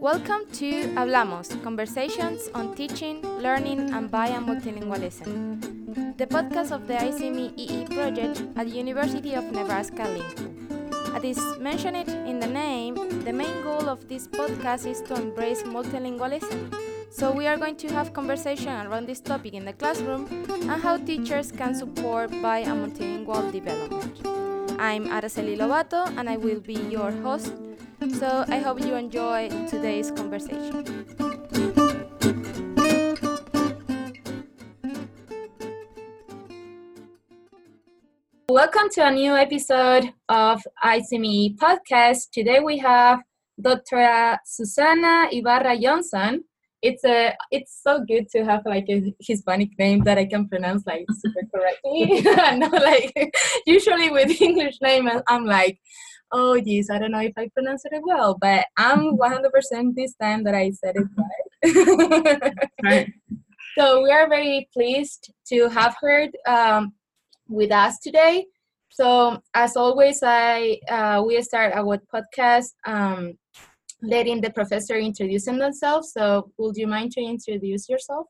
Welcome to Hablamos, conversations on teaching, learning, and bi-multilingualism, the podcast of the ICME EE project at the University of Nebraska Lincoln. As is mentioned in the name, the main goal of this podcast is to embrace multilingualism. So we are going to have conversation around this topic in the classroom and how teachers can support bi and multilingual development. I'm Araceli Lobato and I will be your host so I hope you enjoy today's conversation. Welcome to a new episode of ICME podcast. Today we have Dr. Susana Ibarra Johnson. It's a it's so good to have like a Hispanic name that I can pronounce like super correctly. no, like usually with English name I'm like oh geez, I don't know if I pronounced it well, but I'm 100% this time that I said it right. right. So we are very pleased to have her um, with us today. So as always, I uh, we start our podcast um, letting the professor introduce themselves. So would you mind to introduce yourself?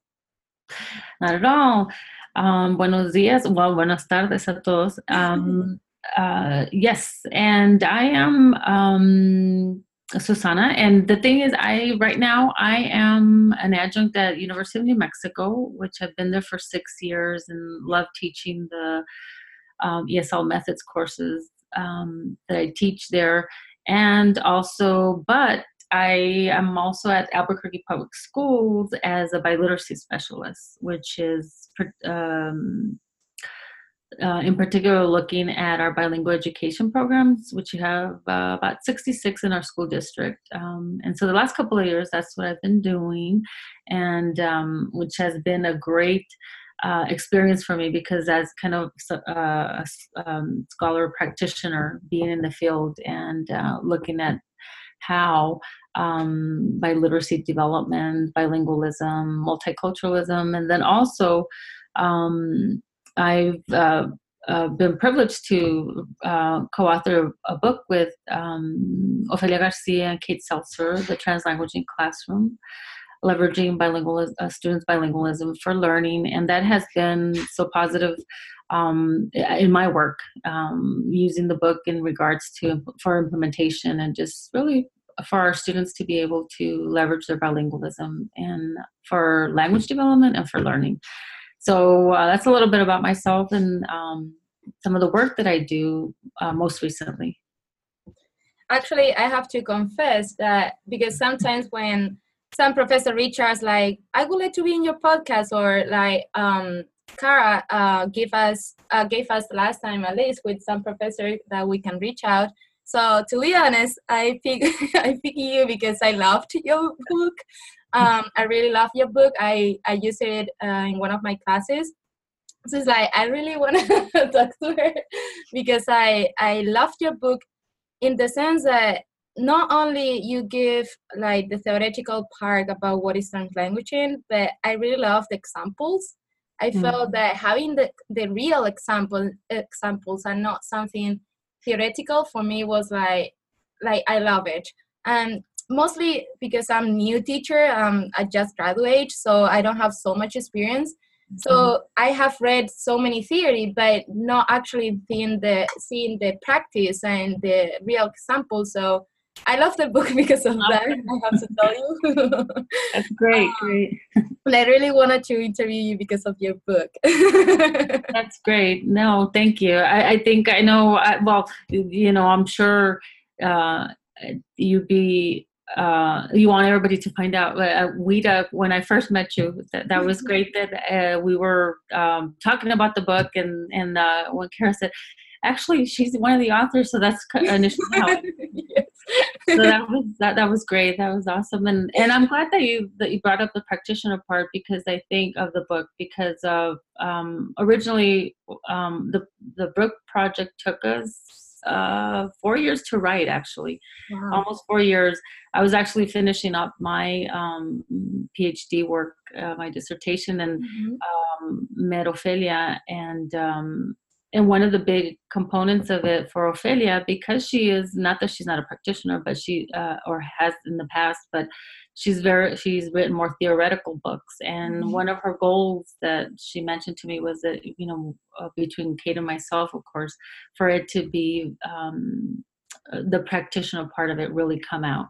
Not at all. Um, buenos días, well, buenas tardes a todos. Um, uh, yes, and I am um, Susana. And the thing is, I right now I am an adjunct at University of New Mexico, which I've been there for six years and love teaching the um, ESL methods courses um, that I teach there. And also, but I am also at Albuquerque Public Schools as a biliteracy specialist, which is um, uh, in particular looking at our bilingual education programs, which you have uh, about 66 in our school district. Um, and so the last couple of years, that's what I've been doing, and um, which has been a great uh, experience for me because as kind of uh, a um, scholar practitioner, being in the field and uh, looking at how um, biliteracy development, bilingualism, multiculturalism, and then also um, I've uh, uh, been privileged to uh, co-author a book with um, Ofelia Garcia and Kate Seltzer, The Translanguaging Classroom, leveraging bilingual uh, students' bilingualism for learning, and that has been so positive um, in my work, um, using the book in regards to for implementation and just really for our students to be able to leverage their bilingualism and for language development and for learning. So uh, that's a little bit about myself and um, some of the work that I do uh, most recently. Actually, I have to confess that because sometimes when some professor reaches like, I would like to be in your podcast, or like um, Cara uh, give us uh, gave us last time a list with some professor that we can reach out. So to be honest, I pick I pick you because I loved your book. Um, I really love your book. I, I use it uh, in one of my classes. So it's like I really want to talk to her because I I loved your book in the sense that not only you give like the theoretical part about what is translanguaging, but I really love the examples. I mm. felt that having the, the real example examples and not something theoretical for me was like like I love it. And mostly because I'm new teacher. Um, I just graduate, so I don't have so much experience. So mm-hmm. I have read so many theory, but not actually seeing the seeing the practice and the real example. So I love the book because of that. I have to tell you. That's great, um, great. I really wanted to interview you because of your book. That's great. No, thank you. I, I think I know. I, well, you know, I'm sure uh, you'd be uh, you want everybody to find out. Uh, WIDA, when I first met you, that, that was great that uh, we were um, talking about the book, and and uh, when Kara said, actually, she's one of the authors, so that's initial help. yes. So that was that that was great. That was awesome, and and I'm glad that you that you brought up the practitioner part because I think of the book because of um, originally um, the the book project took us uh, four years to write, actually, wow. almost four years. I was actually finishing up my um, PhD work, uh, my dissertation, and mm-hmm. um, met Ofelia, and um, and one of the big components of it for Ofelia, because she is not that she's not a practitioner, but she uh, or has in the past, but she's very she's written more theoretical books. And mm-hmm. one of her goals that she mentioned to me was that you know uh, between Kate and myself, of course, for it to be um, the practitioner part of it really come out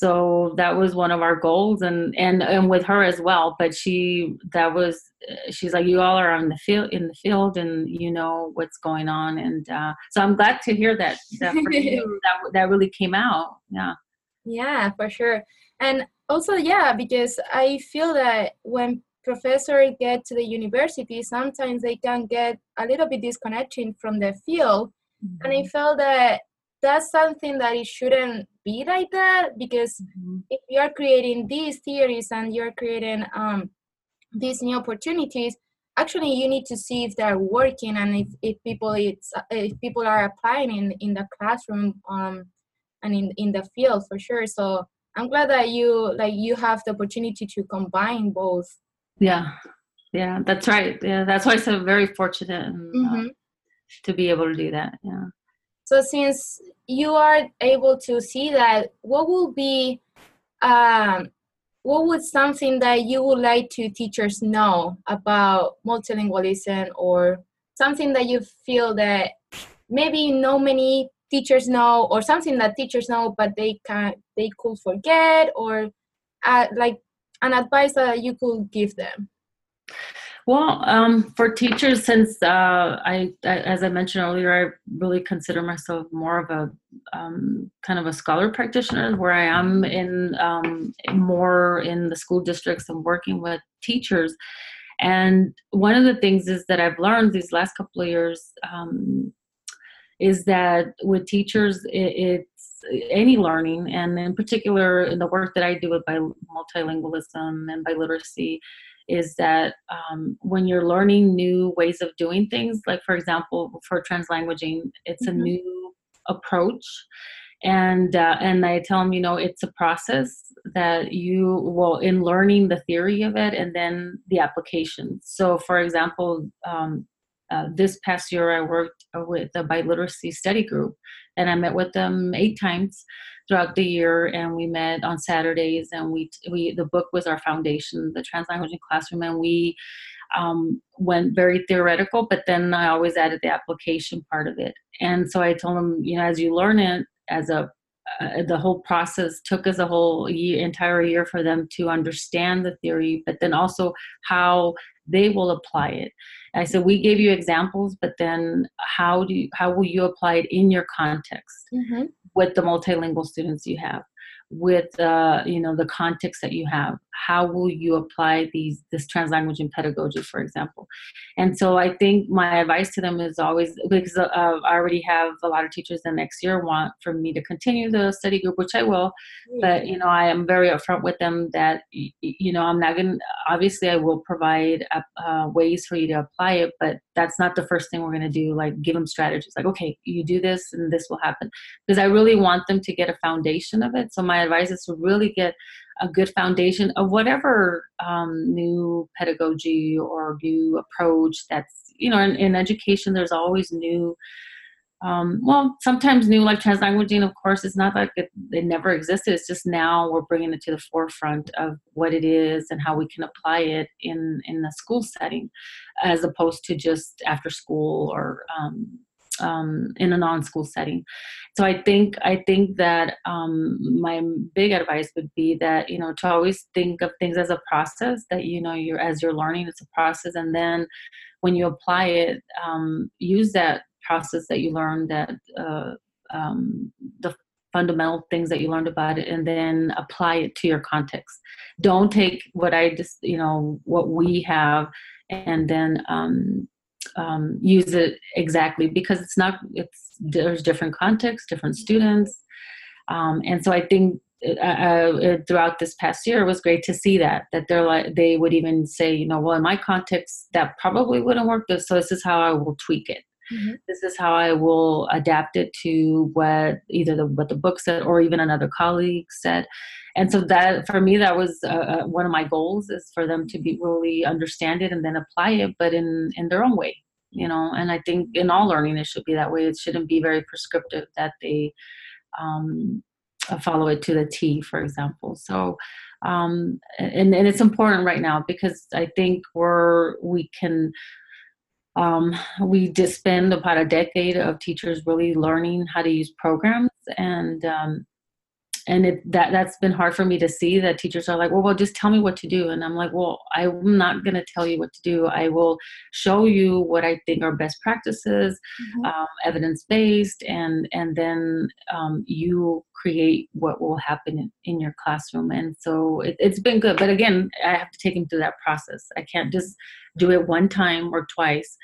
so that was one of our goals and and and with her as well but she that was she's like you all are on the field in the field and you know what's going on and uh, so i'm glad to hear that that for you that that really came out yeah yeah for sure and also yeah because i feel that when professors get to the university sometimes they can get a little bit disconnected from the field mm-hmm. and i mm-hmm. felt that that's something that it shouldn't be like that because mm-hmm. if you're creating these theories and you're creating um, these new opportunities actually you need to see if they're working and if, if people it's if people are applying in in the classroom um, and in in the field for sure. So i'm glad that you like you have the opportunity to combine both. Yeah. Yeah that's right. Yeah that's why i'm very fortunate and, uh, mm-hmm. uh, to be able to do that. Yeah so since you are able to see that, what will be, um, what would something that you would like to teachers know about multilingualism or something that you feel that maybe no many teachers know or something that teachers know but they can they could forget or uh, like an advice that you could give them well, um, for teachers, since uh, I, I, as I mentioned earlier, I really consider myself more of a um, kind of a scholar practitioner, where I am in um, more in the school districts and working with teachers. And one of the things is that I've learned these last couple of years um, is that with teachers, it, it's any learning, and in particular in the work that I do with multilingualism and biliteracy is that um, when you're learning new ways of doing things, like for example, for translanguaging, it's mm-hmm. a new approach. And uh, and I tell them, you know, it's a process that you well in learning the theory of it and then the application. So, for example, um, uh, this past year I worked with a biliteracy study group, and I met with them eight times throughout the year and we met on saturdays and we we the book was our foundation the translanguage classroom and we um, went very theoretical but then i always added the application part of it and so i told them you know as you learn it as a uh, the whole process took us a whole year, entire year for them to understand the theory, but then also how they will apply it. I said we gave you examples, but then how do you, how will you apply it in your context mm-hmm. with the multilingual students you have? With uh, you know the context that you have. How will you apply these this translanguage in pedagogy for example? And so i think my advice to them is always because uh, i already have a lot of teachers that next year want for me to continue the study group which i will. But you know i am very upfront with them that you know i'm not going to obviously i will provide uh, ways for you to apply it but that's not the first thing we're going to do like give them strategies like okay you do this and this will happen. Because i really want them to get a foundation of it. So my advice is to really get a good foundation of whatever um, new pedagogy or new approach that's you know in, in education there's always new um, well, sometimes new like translanguaging, of course, it's not like it, it, never existed. It's just now we're bringing it to the forefront of what it is and how we can apply it in in the school setting, as opposed to just after school or um, um, in a non-school setting. So I think I think that um, my big advice would be that you know to always think of things as a process. That you know you're as you're learning, it's a process, and then when you apply it, um, use that process that you learned that uh, um, the fundamental things that you learned about it and then apply it to your context don't take what i just you know what we have and then um, um, use it exactly because it's not it's there's different contexts different students. Um, and so i think uh, uh, throughout this past year it was great to see that that they're like they would even say you know well in my context that probably wouldn't work so this is how i will tweak it mm-hmm. this is how i will adapt it to what either the what the book said or even another colleague said. And so that for me that was uh, uh, one of my goals is for them to be really understand it and then apply it but in in their own way you know? And i think in all learning it should be that way. It shouldn't be very prescriptive that they um, follow it to the t for example. So um, and, and it's important right now because i think we're we can um, we just spend about a decade of teachers really learning how to use programs and um, and it that that's been hard for me to see that teachers are like well well just tell me what to do. And i'm like well i'm not going to tell you what to do. I will show you what i think are best practices mm-hmm. um, evidence-based and and then um, you create what will happen in, in your classroom. And so it, it's been good. But again i have to take them through that process. I can't just do it one time or twice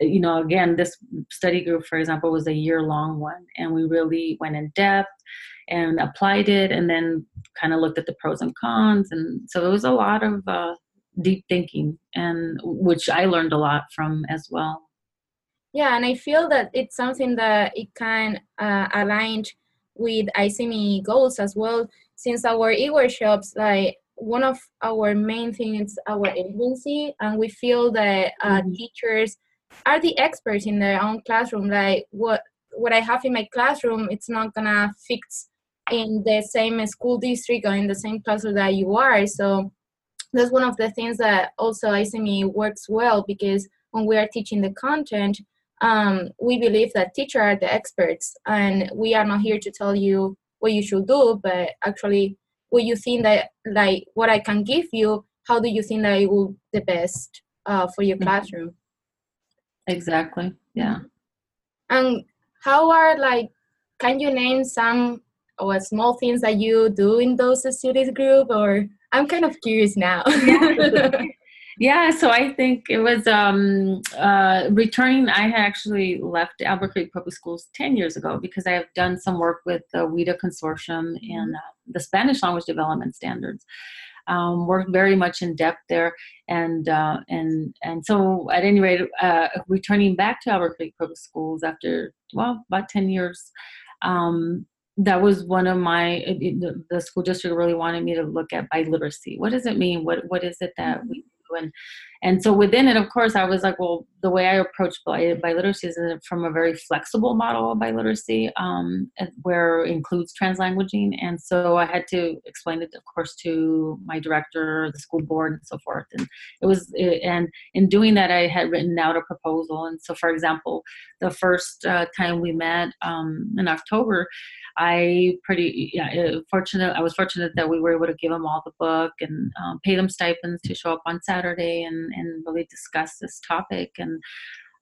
you know again this study group for example was a year long one and we really went in depth and applied it and then kind of looked at the pros and cons and so it was a lot of uh, deep thinking and which i learned a lot from as well yeah and i feel that it's something that it can uh, align with ICME goals as well since our e-workshops like one of our main things is our agency and we feel that uh, mm-hmm. teachers are the experts in their own classroom like what what i have in my classroom it's not gonna fix in the same school district or in the same classroom that you are. So that's one of the things that also ICME works well because when we are teaching the content, um, we believe that teachers are the experts and we are not here to tell you what you should do, but actually what you think that like what I can give you, how do you think that it will the best uh, for your mm-hmm. classroom? Exactly. Yeah. And how are like can you name some or small things that you do in those studies group or i'm kind of curious now yeah so i think it was um, uh, returning i had actually left albuquerque public schools 10 years ago because i have done some work with the WIDA consortium and uh, the spanish language development standards um, worked very much in depth there. And uh, and and so at any rate uh, returning back to albuquerque public schools after well about 10 years um, that was one of my the, the, school district really wanted me to look at biliteracy what does it mean? What what is it that we do? And and so within it of course i was like well the way i approach biliteracy is from a very flexible model of biliteracy um, where includes translanguaging and so i had to explain it of course to my director the school board and so forth and it was and in doing that i had written out a proposal and so for example the first uh, time we met um, in october I pretty yeah fortunate. I was fortunate that we were able to give them all the book and um, pay them stipends to show up on Saturday and and really discuss this topic and.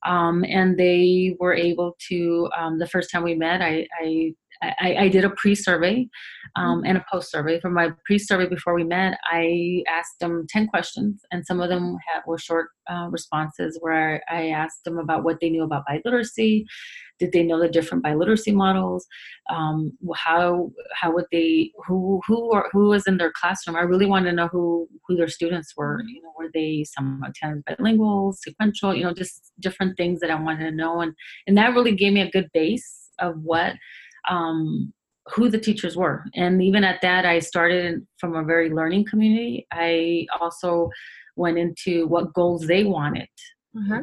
Um, and they were able to um, the first time we met I, I I, I, did a pre-survey um, mm-hmm. and a post-survey. For my pre-survey before we met, I asked them 10 questions, and some of them had, were short uh, responses where I, I, asked them about what they knew about biliteracy, did they know the different biliteracy models? Um, how how would they who who are, who was in their classroom? I really wanted to know who who their students were. Mm-hmm. You know, were they some attended bilingual, sequential? You know, just different things that I wanted to know, and and that really gave me a good base of what um, who the teachers were. And even at that, I started from a very learning community. I also went into what goals they wanted. Mm-hmm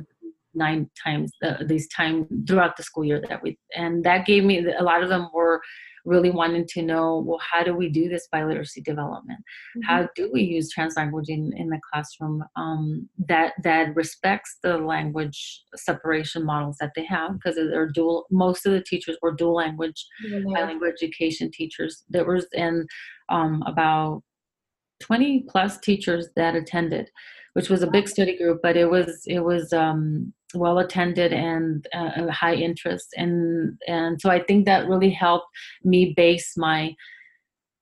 nine times uh, these time throughout the school year that we and that gave me a lot of them were really wanting to know well how do we do this biliteracy development? Mm-hmm. how do we use translanguage in, in the classroom um, that that respects the language separation models that they have? Because they're dual most of the teachers were dual language mm-hmm. bilingual education teachers. There was in um, about 20 plus teachers that attended which was a big study group but it was it was um, well attended and uh, high interest and and so i think that really helped me base my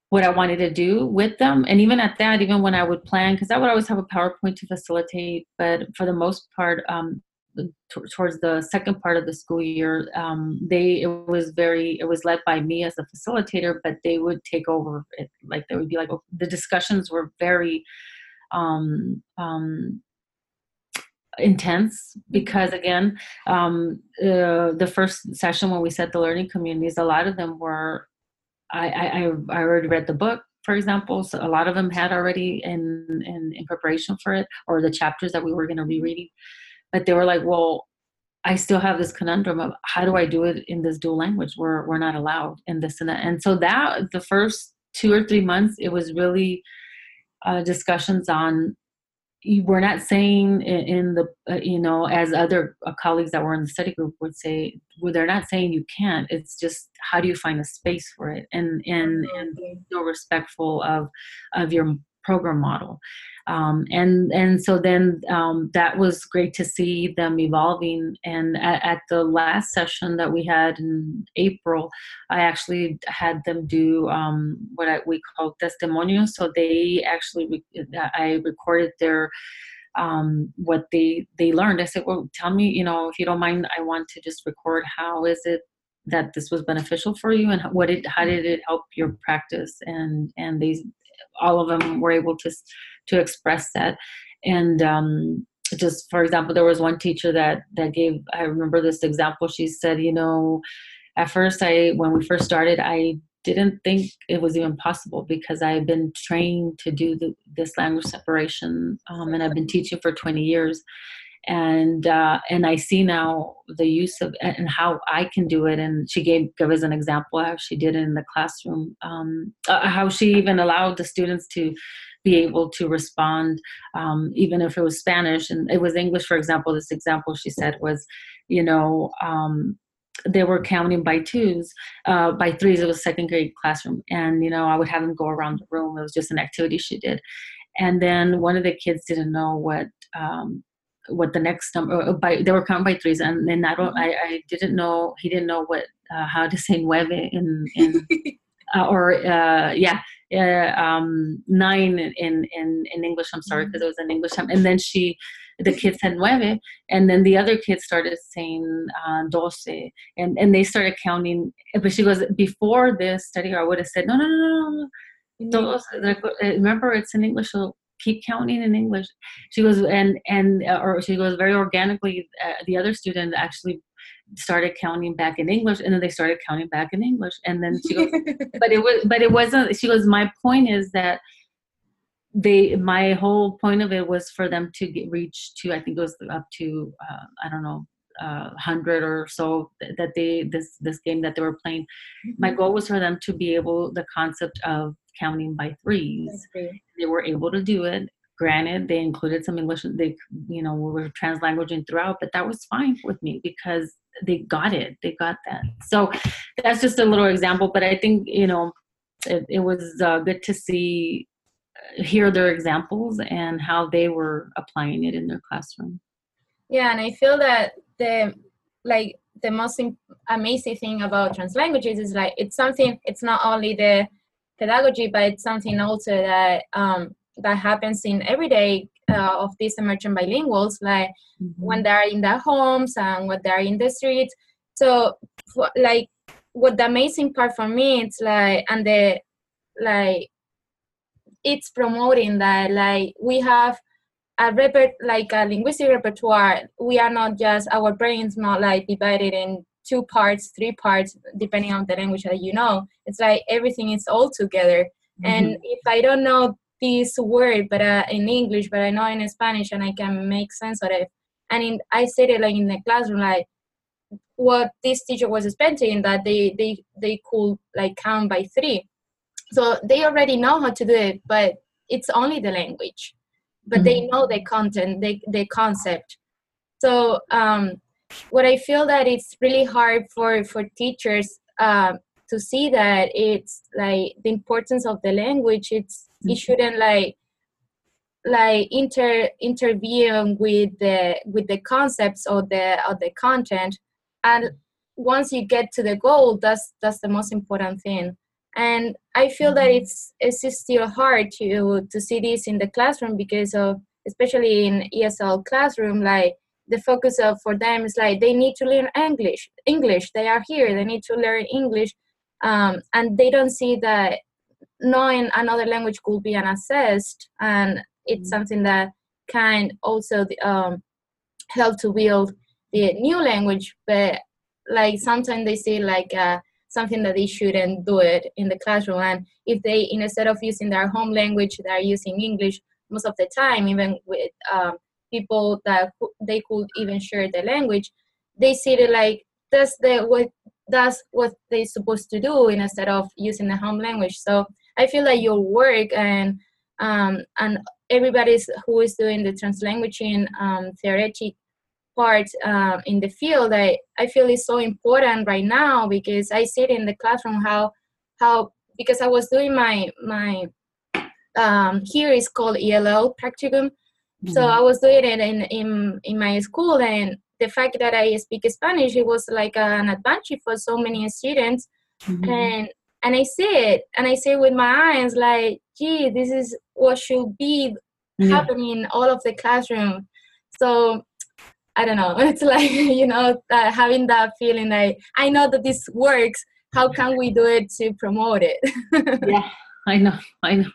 what i wanted to do with them. And even at that even when i would plan because i would always have a powerpoint to facilitate but for the most part um, t- towards the second part of the school year um, they it was very it was led by me as a facilitator but they would take over it. Like they would be like the discussions were very um, um, intense because again um, uh, the first session when we set the learning communities a lot of them were I, I i already read the book for example so a lot of them had already in in, in preparation for it or the chapters that we were going to be reading but they were like well I still have this conundrum of how do I do it in this dual language? We're we're not allowed in this and that. And so that the first two or three months, it was really uh, discussions on we're not saying in, the uh, you know as other uh, colleagues that were in the study group would say well, they're not saying you can't. It's just how do you find a space for it? And and and so respectful of of your program model. Um, and and so then um, that was great to see them evolving. And at, at, the last session that we had in april i actually had them do um, what I, we call testimonios so they actually i recorded their um, what they they learned. I said well tell me you know if you don't mind i want to just record how is it that this was beneficial for you and what it how did it help your practice? And and they all of them were able to to express that. And um, just for example there was one teacher that that gave i remember this example. She said you know at first i when we first started i didn't think it was even possible because i've been trained to do the, this language separation um, and i've been teaching for 20 years and uh, and I see now the use of and how I can do it. And she gave gave us an example how she did it in the classroom, um, uh, how she even allowed the students to be able to respond, um, even if it was Spanish and it was English. For example, this example she said was, you know. Um, they were counting by twos, uh, by threes. It was second grade classroom, and you know I would have them go around the room. It was just an activity she did, and then one of the kids didn't know what um, what the next number uh, by they were counting by threes and then I don't mm-hmm. I, I didn't know he didn't know what uh, how to say nueve in, in uh, or uh, yeah uh, um, nine in, in in English I'm sorry because mm-hmm. it was in English time and then she the kid said nueve and then the other kids started saying uh, doce and and they started counting but she goes before this study I would have said no no no no no remember it's in English so keep counting in English. She goes and and uh, or she goes very organically. Uh, the other student actually started counting back in English, and then they started counting back in English, and then she goes, but it was but it wasn't. She goes, my point is that they my whole point of it was for them to get reach to I think it was up to uh, I don't know uh, hundred or so that they this this game that they were playing. Mm-hmm. My goal was for them to be able the concept of counting by threes. They were able to do it. Granted, they included some English. They you know were translanguaging throughout, but that was fine with me because they got it. They got that. So that's just a little example. But I think you know it, it was uh, good to see uh, hear their examples and how they were applying it in their classroom yeah and i feel that the like the most amazing thing about translanguages is like it's something it's not only the pedagogy but it's something also that um, that happens in everyday uh, of these emergent bilinguals like mm-hmm. when they're in their homes and when they're in the streets so for, like what the amazing part for me it's like and the like it's promoting that like we have a repert like a linguistic repertoire we are not just our brains not like divided in two parts three parts depending on the language that you know it's like everything is all together mm-hmm. and if i don't know this word but uh, in english but i know in spanish and i can make sense of it and in, i said it like in the classroom like what this teacher was expecting that they they they could like count by three so they already know how to do it but it's only the language but mm-hmm. they know the content, the, the concept. So um, what I feel that it's really hard for for teachers uh, to see that it's like the importance of the language. It's mm-hmm. it shouldn't like like inter intervene with the with the concepts or the or the content and once you get to the goal that's that's the most important thing and i feel that mm-hmm. it's it's still hard to to see this in the classroom because of especially in esl classroom like the focus of for them is like they need to learn english english they are here they need to learn english um, and they don't see that knowing another language could be an assist and it's mm-hmm. something that can also um, help to build the new language but like sometimes they say like uh, something that they shouldn't do it in the classroom and if they instead of using their home language they're using english most of the time even with um, people that they could even share the language they see it like that's the what that's what they're supposed to do instead of using the home language? So i feel like your work and um, and everybody's who is doing the translanguaging um, theoretic part um, in the field I, I feel is so important right now because I see it in the classroom how how because I was doing my my um, here is called ELL practicum mm-hmm. so I was doing it in, in in my school and the fact that I speak Spanish it was like an advantage for so many students mm-hmm. and and I see it and I see it with my eyes like gee this is what should be yeah. happening in all of the classroom so I don't know. It's like you know uh, having that feeling like I know that this works. How can we do it to promote it? yeah, I know, I know,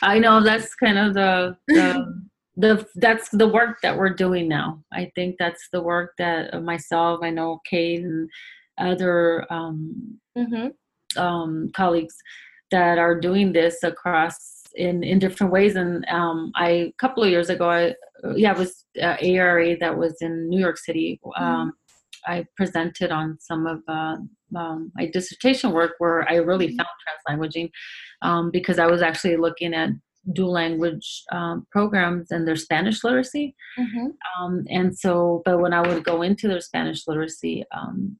I know. That's kind of the, the the that's the work that we're doing now. I think that's the work that myself, I know, Kate, and other um, mm-hmm. um, colleagues that are doing this across in in different ways. And um, I a couple of years ago, I yeah, it was uh, AERA that was in New York City. Mm-hmm. Um. I presented on some of uh, um, my dissertation work where I really mm-hmm. found translanguaging um, because I was actually looking at dual language um, programs and their Spanish literacy. Mm-hmm. Um, and so, but when I would go into their Spanish literacy, um,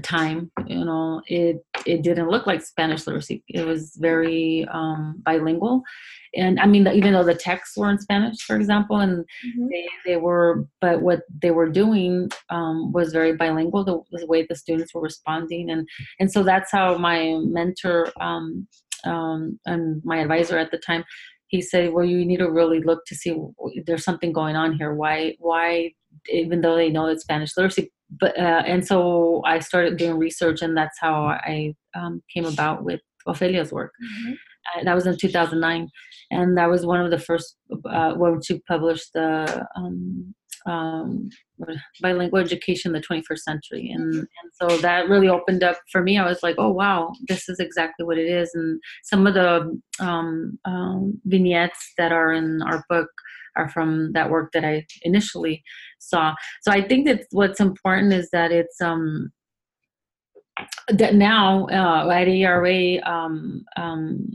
time you know it it didn't look like spanish literacy it was very um, bilingual and i mean even though the texts were in spanish for example and mm-hmm. they, they were but what they were doing um, was very bilingual the, the, way the students were responding and and so that's how my mentor um, um and my advisor at the time he said well you need to really look to see there's something going on here why why even though they know it's spanish literacy but uh, and so I started doing research, and that's how I um, came about with Ofelia's work. Mm-hmm. Uh, that was in 2009, and that was one of the first uh, when she published the um, um, bilingual education in the 21st century, and, and so that really opened up for me. I was like, oh wow, this is exactly what it is, and some of the um, um, vignettes that are in our book are from that work that I initially saw. So I think that what's important is that it's um that now uh, at AERA, um, um,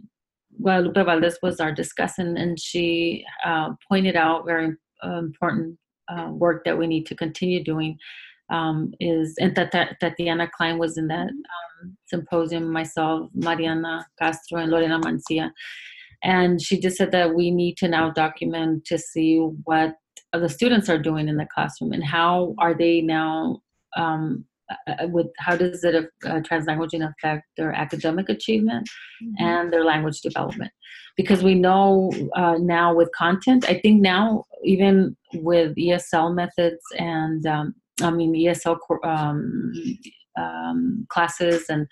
Guadalupe Valdés was our discussant, and she uh, pointed out very uh, important uh, work that we need to continue doing. Um, is and Tat- Tatyana Kleyn was in that um, symposium. Myself, Mariana Castro, and Lorena Mancilla, and she just said that we need to now document to see what the students are doing in the classroom and how are they now um, with how does it uh, translanguaging affect their academic achievement mm-hmm. and their language development because we know uh, now with content i think now even with esl methods and um, i mean esl um, um, classes and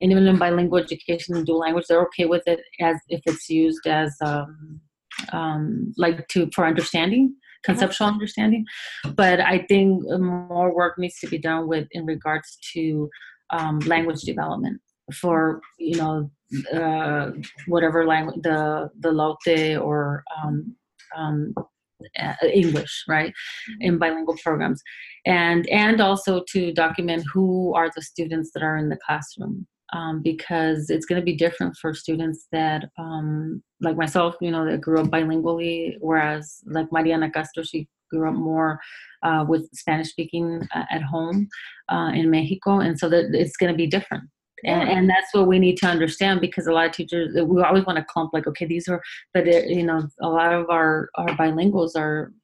and even in bilingual education and dual language, they're okay with it as if it's used as um, um, like to for understanding, conceptual mm-hmm. understanding. But I think more work needs to be done with in regards to um, language development for you know uh, whatever language the the LOTE or um, um, uh, English, right, mm-hmm. in bilingual programs, and and also to document who are the students that are in the classroom um, because it's going to be different for students that, um, like myself, you know, that grew up bilingually, whereas like Mariana Castro, she grew up more uh, with Spanish speaking uh, at home uh, in Mexico, and so that it's going to be different. And, and, that's what we need to understand because a lot of teachers we always want to clump like okay these are but it, you know a lot of our our bilinguals are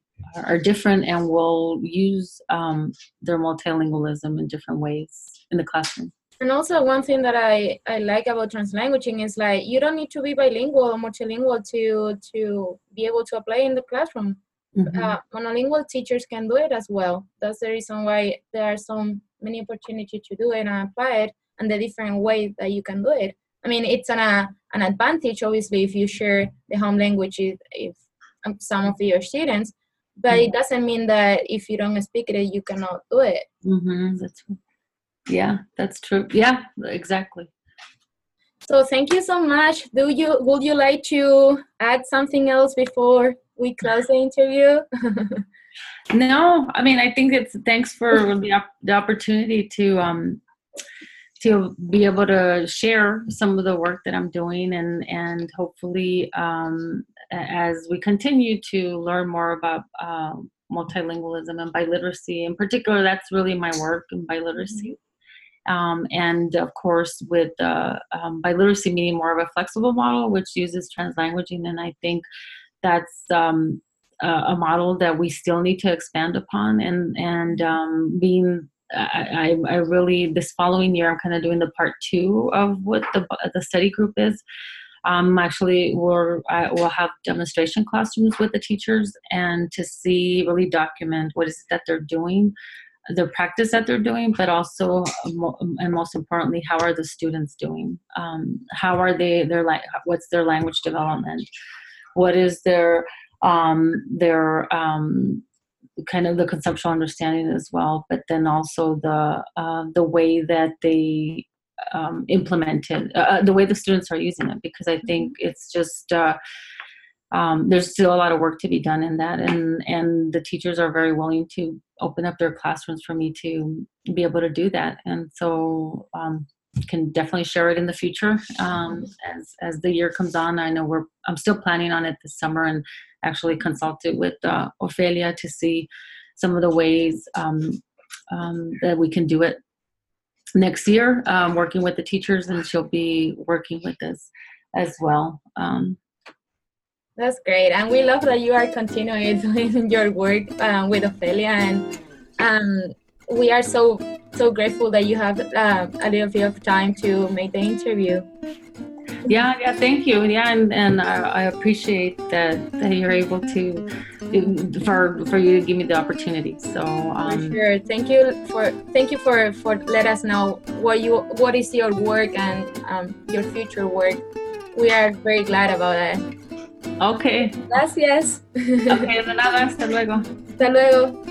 are different and will use um, their multilingualism in different ways in the classroom and also one thing that I, I like about translanguaging is like you don't need to be bilingual or multilingual to to be able to apply in the classroom. Mm-hmm. Uh, monolingual teachers can do it as well. That's the reason why there are so many opportunities to do it and apply it and the different ways that you can do it. I mean, it's an, uh, an advantage, obviously, if you share the home language if, if um, some of your students, but mm-hmm. it doesn't mean that if you don't speak it you cannot do it mm-hmm. that's yeah that's true. Yeah exactly. So thank you so much. Do you would you like to add something else before we close the interview? No i mean i think it's thanks for the, the opportunity to um to be able to share some of the work that i'm doing and and hopefully um as we continue to learn more about uh, multilingualism and biliteracy in particular that's really my work in biliteracy um, and of course with uh, um, biliteracy meaning more of a flexible model which uses translanguaging and i think that's um, a model that we still need to expand upon and and um, being I, I, really this following year I'm kind of doing the part two of what the the study group is. Um, actually, we're I will have demonstration classrooms with the teachers and to see really document what is it that they're doing, the practice that they're doing, but also and most importantly, how are the students doing? Um, how are they? Their like what's their language development? What is their um, their um, kind of the conceptual understanding as well, but then also the uh, the way that they um, implemented uh, uh, the way the students are using it because I think it's just uh, um, there's still a lot of work to be done in that and and the teachers are very willing to open up their classrooms for me to be able to do that and so um, can definitely share it in the future um, as as the year comes on. I know we're I'm still planning on it this summer and actually consulted with uh, Ofelia to see some of the ways um, um, that we can do it next year. Um, working with the teachers, and she'll be working with us as well. Um, That's great, and we love that you are continuing doing your work uh, with Ofelia and um, we are so so grateful that you have uh, a little bit of time to make the interview. Yeah, yeah, thank you. Yeah, and, and I, I appreciate that that you're able to for for you to give me the opportunity. So um, sure. Thank you for thank you for for let us know what you what is your work and um, your future work. We are very glad about it. Okay. Gracias. Okay, de nada. Hasta luego. Hasta luego.